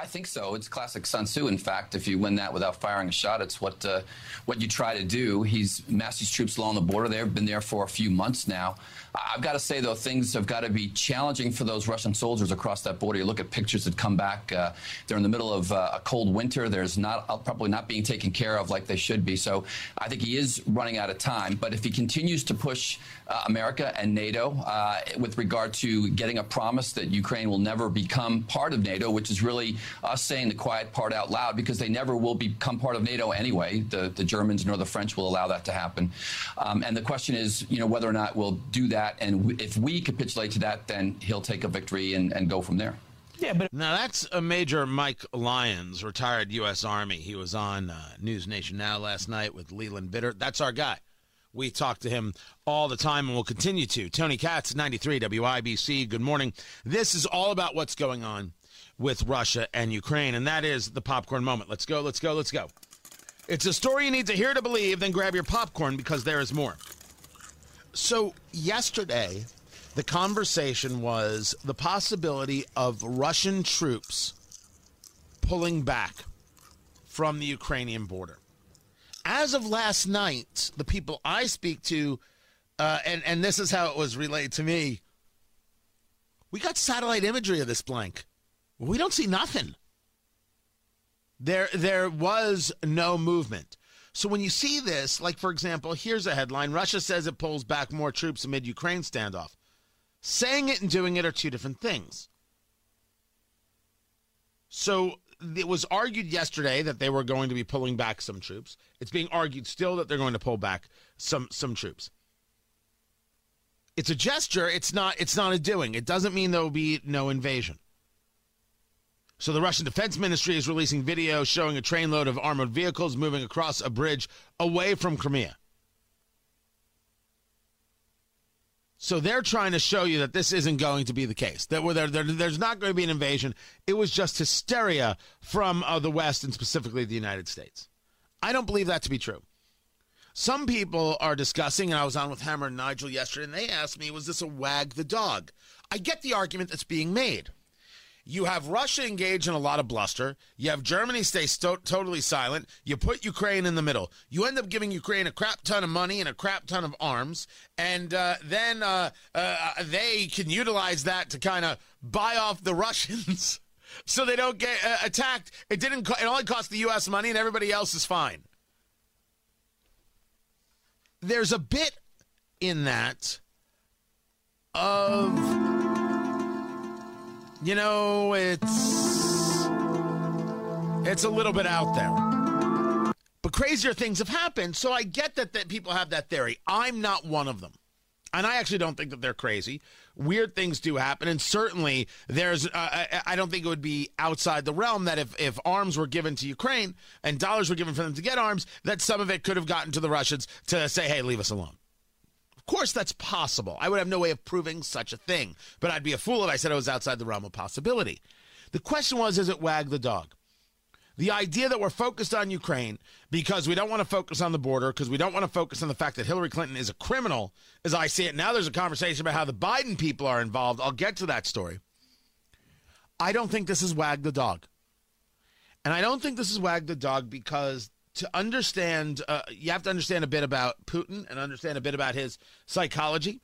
I think so. It's classic Sun Tzu. In fact, if you win that without firing a shot, it's what uh, what you try to do. He's massed these troops along the border. They've been there for a few months now. I've got to say, though, things have got to be challenging for those Russian soldiers across that border. You look at pictures that come back. Uh, they're in the middle of uh, a cold winter. There's not uh, probably not being taken care of like they should be. So I think he is running out of time. But if he continues to push uh, America and NATO uh, with regard to getting a promise that Ukraine will never become part of NATO, which is really us saying the quiet part out loud, because they never will become part of NATO anyway. The, the Germans nor the French will allow that to happen. Um, and the question is, you know, whether or not we'll do that that. And if we capitulate to that, then he'll take a victory and, and go from there. Yeah, but now that's a Major Mike Lyons, retired U.S. Army. He was on uh, News Nation Now last night with Leland Vittert. That's our guy. We talk to him all the time and we'll continue to. Tony Katz, 93 WIBC. Good morning. This is all about what's going on with Russia and Ukraine, and that is the popcorn moment. Let's go, let's go, let's go. It's a story you need to hear to believe, then grab your popcorn because there is more. So, yesterday, the conversation was the possibility of Russian troops pulling back from the Ukrainian border. As of last night, the people I speak to, uh, and, and this is how it was relayed to me, we got satellite imagery of this blank. We don't see nothing. There, there was no movement. So when you see this, like for example, here's a headline Russia says it pulls back more troops amid Ukraine standoff. Saying it and doing it are two different things. So it was argued yesterday that they were going to be pulling back some troops. It's being argued still that they're going to pull back some some troops. It's a gesture, it's not it's not a doing. It doesn't mean there will be no invasion. So the Russian Defense Ministry is releasing video showing a trainload of armored vehicles moving across a bridge away from Crimea. So they're trying to show you that this isn't going to be the case. That there, there, there's not going to be an invasion. It was just hysteria from uh, the West and specifically the United States. I don't believe that to be true. Some people are discussing, and I was on with Hammer and Nigel yesterday, and they asked me, was this a wag the dog? I get the argument that's being made. You have Russia engage in a lot of bluster. You have Germany stay sto- totally silent. You put Ukraine in the middle. You end up giving Ukraine a crap ton of money and a crap ton of arms, and uh, then uh, uh, they can utilize that to kind of buy off the Russians. so they don't get uh, attacked. It didn't. Co- it only cost the U.S. money, and everybody else is fine. There's a bit in that of you know, it's it's a little bit out there. But crazier things have happened, so I get that, that people have that theory. I'm not one of them. And I actually don't think that they're crazy. Weird things do happen, and certainly there's. Uh, I, I don't think it would be outside the realm that if if arms were given to Ukraine and dollars were given for them to get arms, that some of it could have gotten to the Russians to say, "Hey, leave us alone." Course, that's possible. I would have no way of proving such a thing, but I'd be a fool if I said it was outside the realm of possibility. The question was, is it wag the dog? The idea that we're focused on Ukraine because we don't want to focus on the border, because we don't want to focus on the fact that Hillary Clinton is a criminal, as I see it. Now there's a conversation about how the Biden people are involved. I'll get to that story. I don't think this is wag the dog. And I don't think this is wag the dog because to understand, uh, you have to understand a bit about Putin and understand a bit about his psychology.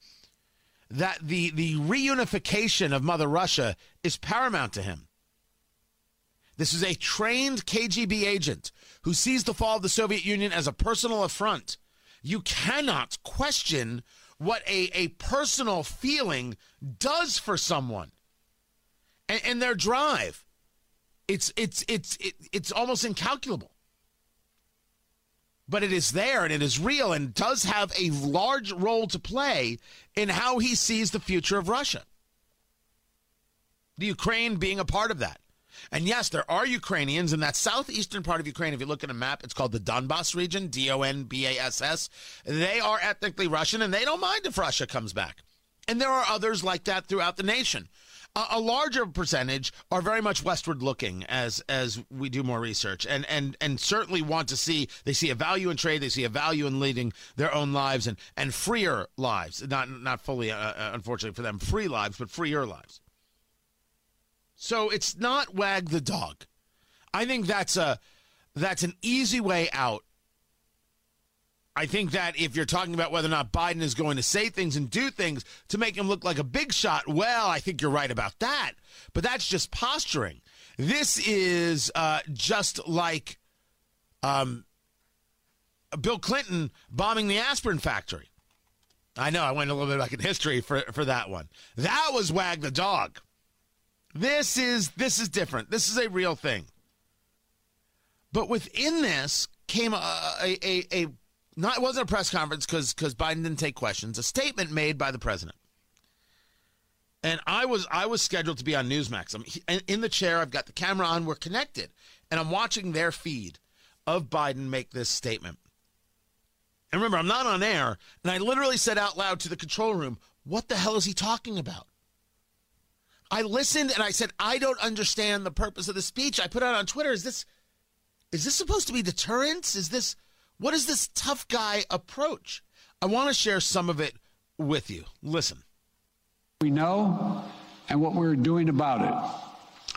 That the the reunification of Mother Russia is paramount to him. This is a trained KGB agent who sees the fall of the Soviet Union as a personal affront. You cannot question what a, a personal feeling does for someone and, and their drive. It's it's it's it, it's almost incalculable but it is there and it is real and does have a large role to play in how he sees the future of Russia. The Ukraine being a part of that. And yes, there are Ukrainians in that southeastern part of Ukraine. If you look at a map, it's called the Donbass region, D O N B A S S. They are ethnically Russian and they don't mind if Russia comes back. And there are others like that throughout the nation a, larger percentage are very much westward looking as as we do more research and and and certainly want to see they see a value in trade they see a value in leading their own lives and and freer lives not not fully uh, uh unfortunately for them free lives but freer lives So it's not wag the dog. I think that's a that's an easy way out. I think that if you're talking about whether or not Biden is going to say things and do things to make him look like a big shot, well, I think you're right about that. But that's just posturing. This is uh, just like um, Bill Clinton bombing the aspirin factory. I know I went a little bit back in history for, for that one. That was wag the dog. This is this is different. This is a real thing. But within this came a a, a, a not it wasn't a press conference because because Biden didn't take questions. A statement made by the president. And I was I was scheduled to be on Newsmax. I'm in the chair. I've got the camera on. We're connected, and I'm watching their feed of Biden make this statement. And remember, I'm not on air, and I literally said out loud to the control room, "What the hell is he talking about?" I listened and I said, "I don't understand the purpose of the speech." I put out on Twitter, "Is this is this supposed to be deterrence? Is this what is this tough guy approach?" I want to share some of it with you. Listen we know and what we're doing about it.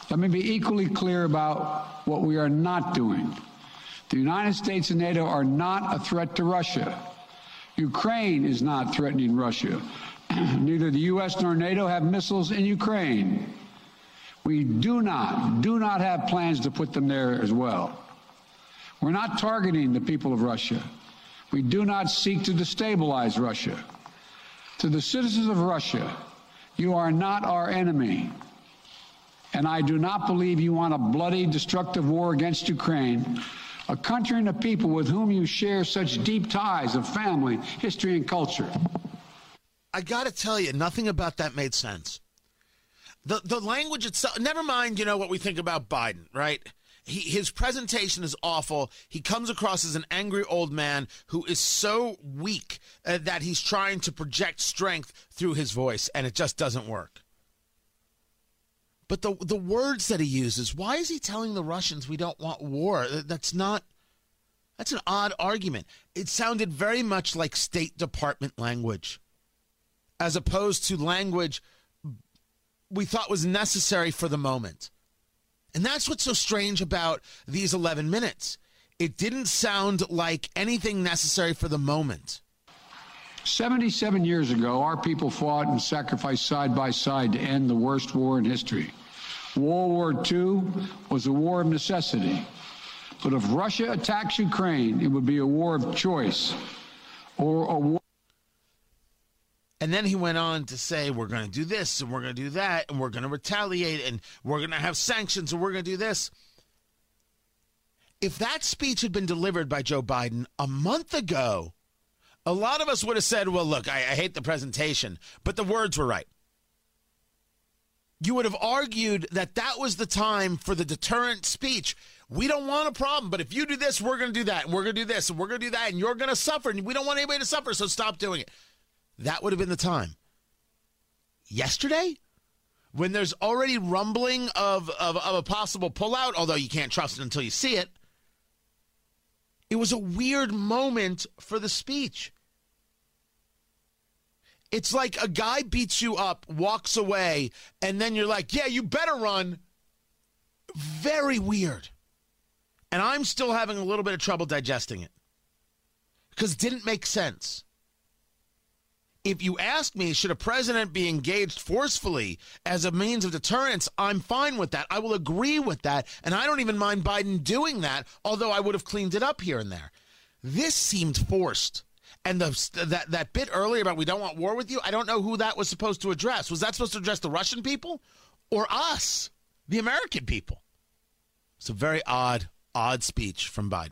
Let me be equally clear about what we are not doing. The United States and NATO are not a threat to Russia. Ukraine is not threatening Russia. Neither the U.S. nor NATO have missiles in Ukraine. We do not, do not have plans to put them there as well. We're not targeting the people of Russia. We do not seek to destabilize Russia. To the citizens of Russia, you are not our enemy. And I do not believe you want a bloody, destructive war against Ukraine, a country and a people with whom you share such deep ties of family, history, and culture. I got to tell you, nothing about that made sense. The, the language itself, never mind, you know, what we think about Biden, right? He, his presentation is awful. He comes across as an angry old man who is so weak uh, that he's trying to project strength through his voice, and it just doesn't work. But the the words that he uses, why is he telling the Russians we don't want war? That's not. That's an odd argument. It sounded very much like State Department language, as opposed to language we thought was necessary for the moment. And that's what's so strange about these 11 minutes. It didn't sound like anything necessary for the moment. 77 years ago, our people fought and sacrificed side by side to end the worst war in history. World War II was a war of necessity. But if Russia attacks Ukraine, it would be a war of choice or a war. And then he went on to say, we're going to do this and we're going to do that and we're going to retaliate and we're going to have sanctions and we're going to do this. If that speech had been delivered by Joe Biden a month ago, a lot of us would have said, well, look, I, I hate the presentation, but the words were right. You would have argued that that was the time for the deterrent speech. We don't want a problem, but if you do this, we're going to do that, and we're going to do this, and we're going to do that, and you're going to suffer, and we don't want anybody to suffer, so stop doing it. That would have been the time. Yesterday? When there's already rumbling of, of, of a possible pullout, although you can't trust it until you see it, it was a weird moment for the speech. It's like a guy beats you up, walks away, and then you're like, yeah, you better run. Very weird. And I'm still having a little bit of trouble digesting it because it didn't make sense if you ask me, should a president be engaged forcefully as a means of deterrence? I'm fine with that. I will agree with that. And I don't even mind Biden doing that, although I would have cleaned it up here and there. This seemed forced. And the, that, that bit earlier about we don't want war with you, I don't know who that was supposed to address. Was that supposed to address the Russian people or us, the American people? It's a very odd, odd speech from Biden.